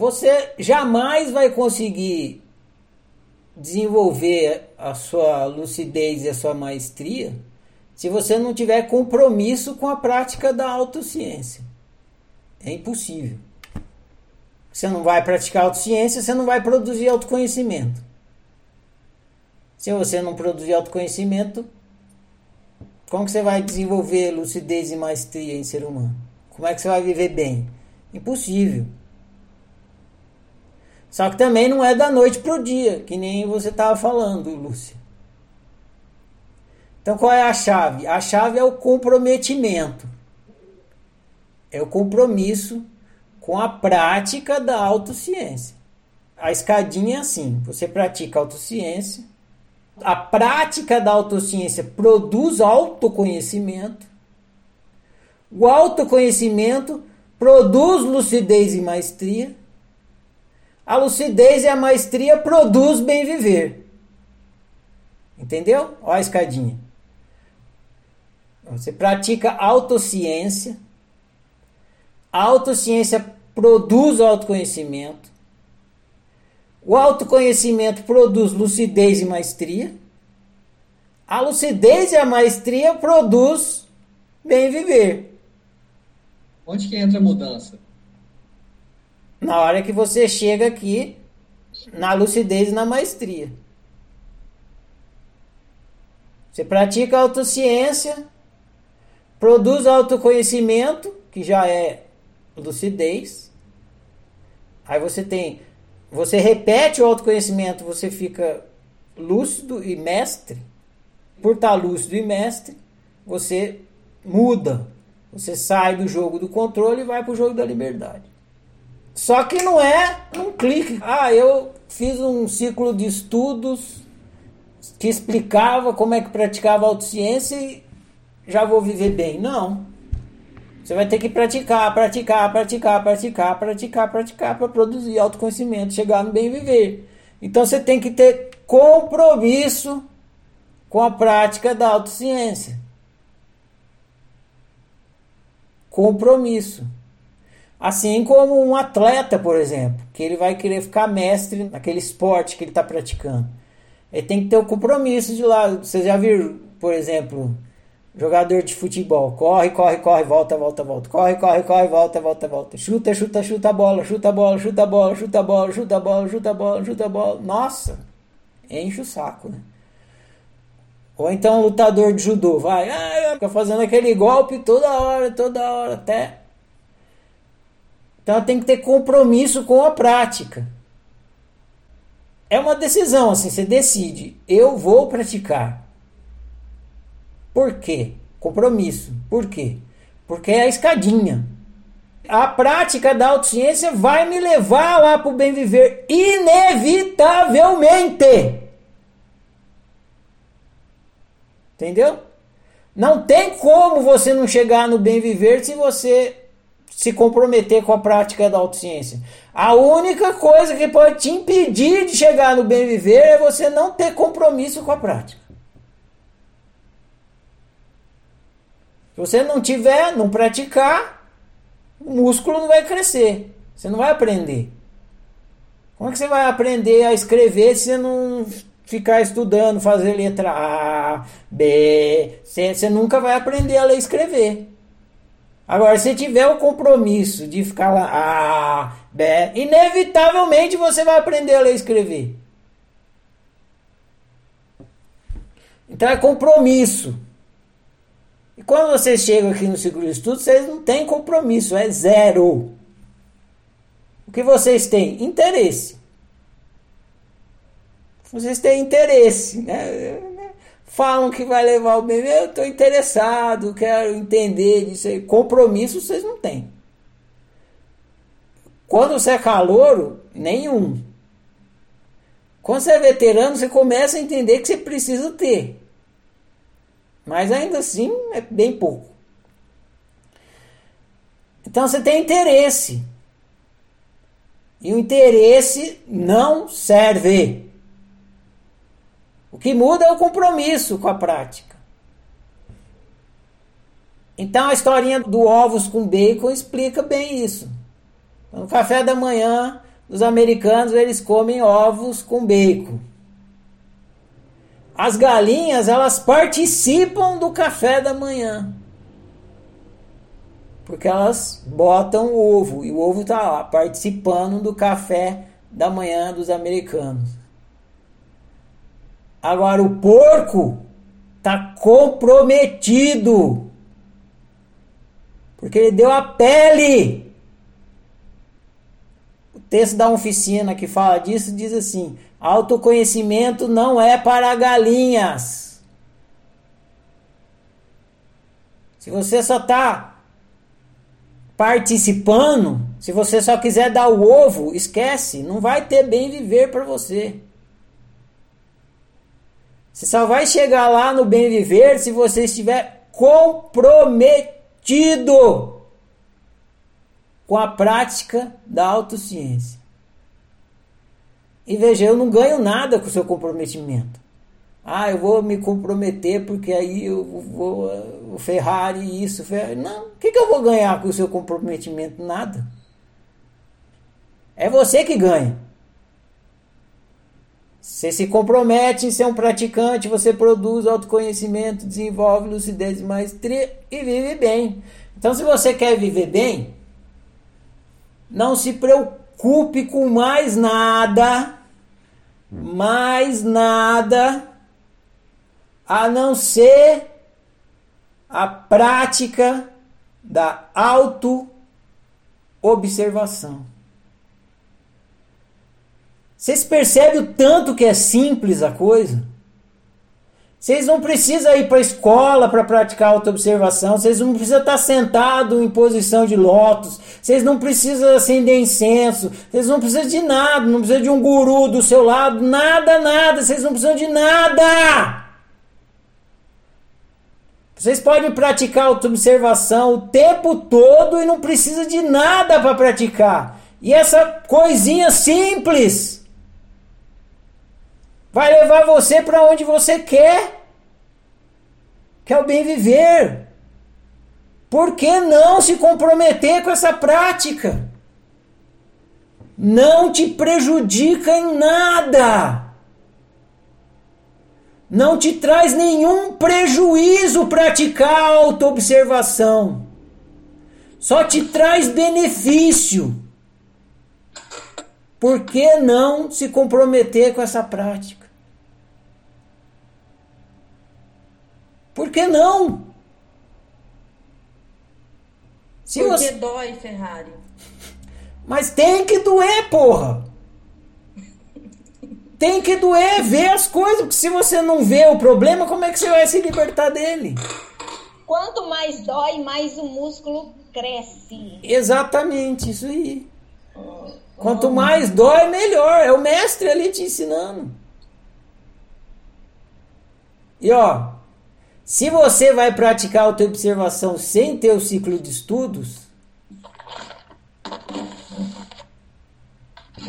Você jamais vai conseguir desenvolver a sua lucidez e a sua maestria se você não tiver compromisso com a prática da autociência. É impossível. Você não vai praticar autociência, você não vai produzir autoconhecimento. Se você não produzir autoconhecimento, como que você vai desenvolver lucidez e maestria em ser humano? Como é que você vai viver bem? Impossível. Só que também não é da noite para o dia, que nem você estava falando, Lúcia. Então qual é a chave? A chave é o comprometimento. É o compromisso com a prática da autociência. A escadinha é assim: você pratica autociência, a prática da autociência produz autoconhecimento, o autoconhecimento produz lucidez e maestria, a lucidez e a maestria produz bem viver. Entendeu? Olha a escadinha. Você pratica autociência. A autociência produz autoconhecimento. O autoconhecimento produz lucidez e maestria. A lucidez e a maestria produz bem viver. Onde que entra a mudança? Na hora que você chega aqui na lucidez e na maestria. Você pratica autociência, produz autoconhecimento, que já é lucidez. Aí você tem, você repete o autoconhecimento, você fica lúcido e mestre. Por estar lúcido e mestre, você muda. Você sai do jogo do controle e vai para o jogo da liberdade. Só que não é um clique. Ah, eu fiz um ciclo de estudos que explicava como é que praticava autociência e já vou viver bem. Não. Você vai ter que praticar, praticar, praticar, praticar, praticar, praticar para produzir autoconhecimento, chegar no bem viver. Então você tem que ter compromisso com a prática da autociência. Compromisso. Assim como um atleta, por exemplo, que ele vai querer ficar mestre naquele esporte que ele está praticando. Ele tem que ter o compromisso de lá. Vocês já viram, por exemplo, jogador de futebol. Corre, corre, corre, volta, volta, volta. Corre, corre, corre, volta, volta, volta. Chuta, chuta, chuta a bola, chuta a bola, chuta a bola, chuta a bola, chuta a bola, chuta a bola, chuta a bola. Nossa, enche o saco, né? Ou então um lutador de judô, vai, ah, fica fazendo aquele golpe toda hora, toda hora, até. Então tem que ter compromisso com a prática é uma decisão, assim, você decide, eu vou praticar. Por quê? Compromisso. Por quê? Porque é a escadinha. A prática da autociência vai me levar lá para o bem viver, inevitavelmente. Entendeu? Não tem como você não chegar no bem viver se você se comprometer com a prática da autociência. A única coisa que pode te impedir de chegar no bem viver é você não ter compromisso com a prática. Se você não tiver, não praticar, o músculo não vai crescer. Você não vai aprender. Como é que você vai aprender a escrever se você não ficar estudando, fazer letra A, B? Você, você nunca vai aprender a ler e escrever. Agora, se tiver o compromisso de ficar lá, ah, bé, inevitavelmente você vai aprender a ler e escrever. Então é compromisso. E quando vocês chegam aqui no ciclo de estudo, vocês não têm compromisso, é zero. O que vocês têm? Interesse. Vocês têm interesse, né? Falam que vai levar o bebê, eu estou interessado, quero entender disso aí. Compromisso vocês não têm. Quando você é calouro, nenhum. Quando você é veterano, você começa a entender que você precisa ter. Mas ainda assim é bem pouco. Então você tem interesse. E o interesse não serve. O que muda é o compromisso com a prática. Então a historinha do ovos com bacon explica bem isso. No café da manhã, os americanos eles comem ovos com bacon. As galinhas elas participam do café da manhã. Porque elas botam o ovo e o ovo está lá participando do café da manhã dos americanos. Agora o porco está comprometido. Porque ele deu a pele. O texto da oficina que fala disso diz assim: autoconhecimento não é para galinhas. Se você só está participando, se você só quiser dar o ovo, esquece, não vai ter bem viver para você. Você só vai chegar lá no bem viver se você estiver comprometido com a prática da autociência. E veja, eu não ganho nada com o seu comprometimento. Ah, eu vou me comprometer porque aí eu vou o Ferrari isso, Ferrari. Não, o que, que eu vou ganhar com o seu comprometimento? Nada. É você que ganha. Você se compromete em ser um praticante, você produz autoconhecimento, desenvolve lucidez e maestria e vive bem. Então, se você quer viver bem, não se preocupe com mais nada, mais nada, a não ser a prática da auto-observação. Vocês percebem o tanto que é simples a coisa? Vocês não precisam ir para a escola para praticar autoobservação, vocês não precisam estar sentado em posição de lótus, vocês não precisam acender incenso, vocês não precisam de nada, não precisam de um guru do seu lado, nada, nada, vocês não precisam de nada. Vocês podem praticar autoobservação o tempo todo e não precisa de nada para praticar. E essa coisinha simples Vai levar você para onde você quer. Que é o bem viver. Por que não se comprometer com essa prática? Não te prejudica em nada. Não te traz nenhum prejuízo praticar a autoobservação. Só te traz benefício. Por que não se comprometer com essa prática? Por que não? Se Porque você... dói, Ferrari. Mas tem que doer, porra! Tem que doer, ver as coisas, porque se você não vê o problema, como é que você vai se libertar dele? Quanto mais dói, mais o músculo cresce. Exatamente, isso aí. Quanto mais dói, melhor. É o mestre ali te ensinando. E ó, se você vai praticar autoobservação sem ter o ciclo de estudos,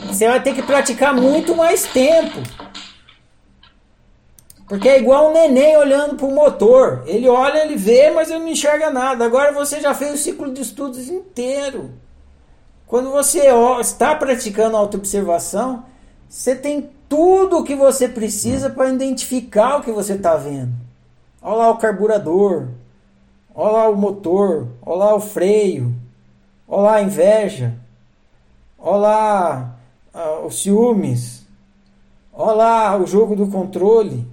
você vai ter que praticar muito mais tempo. Porque é igual um neném olhando para o motor. Ele olha, ele vê, mas ele não enxerga nada. Agora você já fez o ciclo de estudos inteiro. Quando você está praticando autoobservação, você tem tudo o que você precisa para identificar o que você está vendo. Olha lá o carburador. Olha lá o motor. Olha lá o freio. Olha lá a inveja. Olha lá uh, os ciúmes. Olha lá o jogo do controle.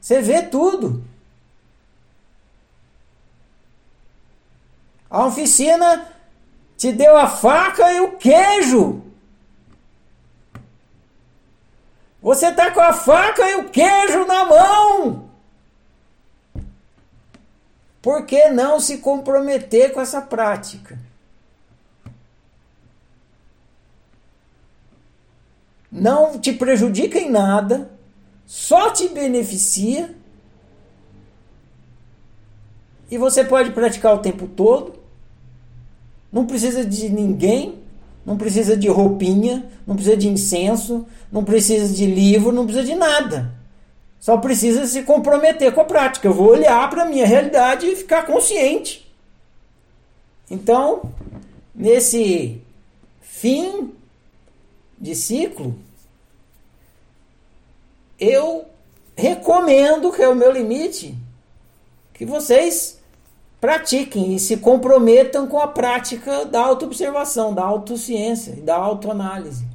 Você vê tudo. A oficina te deu a faca e o queijo. Você está com a faca e o queijo na mão. Por que não se comprometer com essa prática? Não te prejudica em nada, só te beneficia. E você pode praticar o tempo todo. Não precisa de ninguém, não precisa de roupinha, não precisa de incenso, não precisa de livro, não precisa de nada. Só precisa se comprometer com a prática. Eu vou olhar para a minha realidade e ficar consciente. Então, nesse fim de ciclo, eu recomendo, que é o meu limite, que vocês pratiquem e se comprometam com a prática da autoobservação, da autociência e da autoanálise.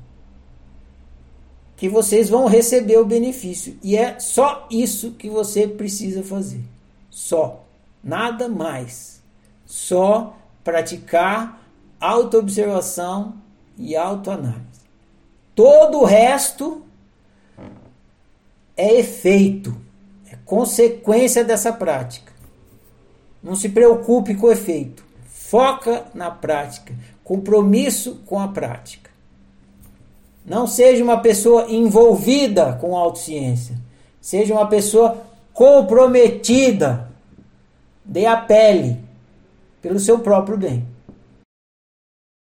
Que vocês vão receber o benefício. E é só isso que você precisa fazer. Só. Nada mais. Só praticar autoobservação e autoanálise. Todo o resto é efeito, é consequência dessa prática. Não se preocupe com o efeito. Foca na prática. Compromisso com a prática. Não seja uma pessoa envolvida com a autociência. Seja uma pessoa comprometida. Dê a pele pelo seu próprio bem.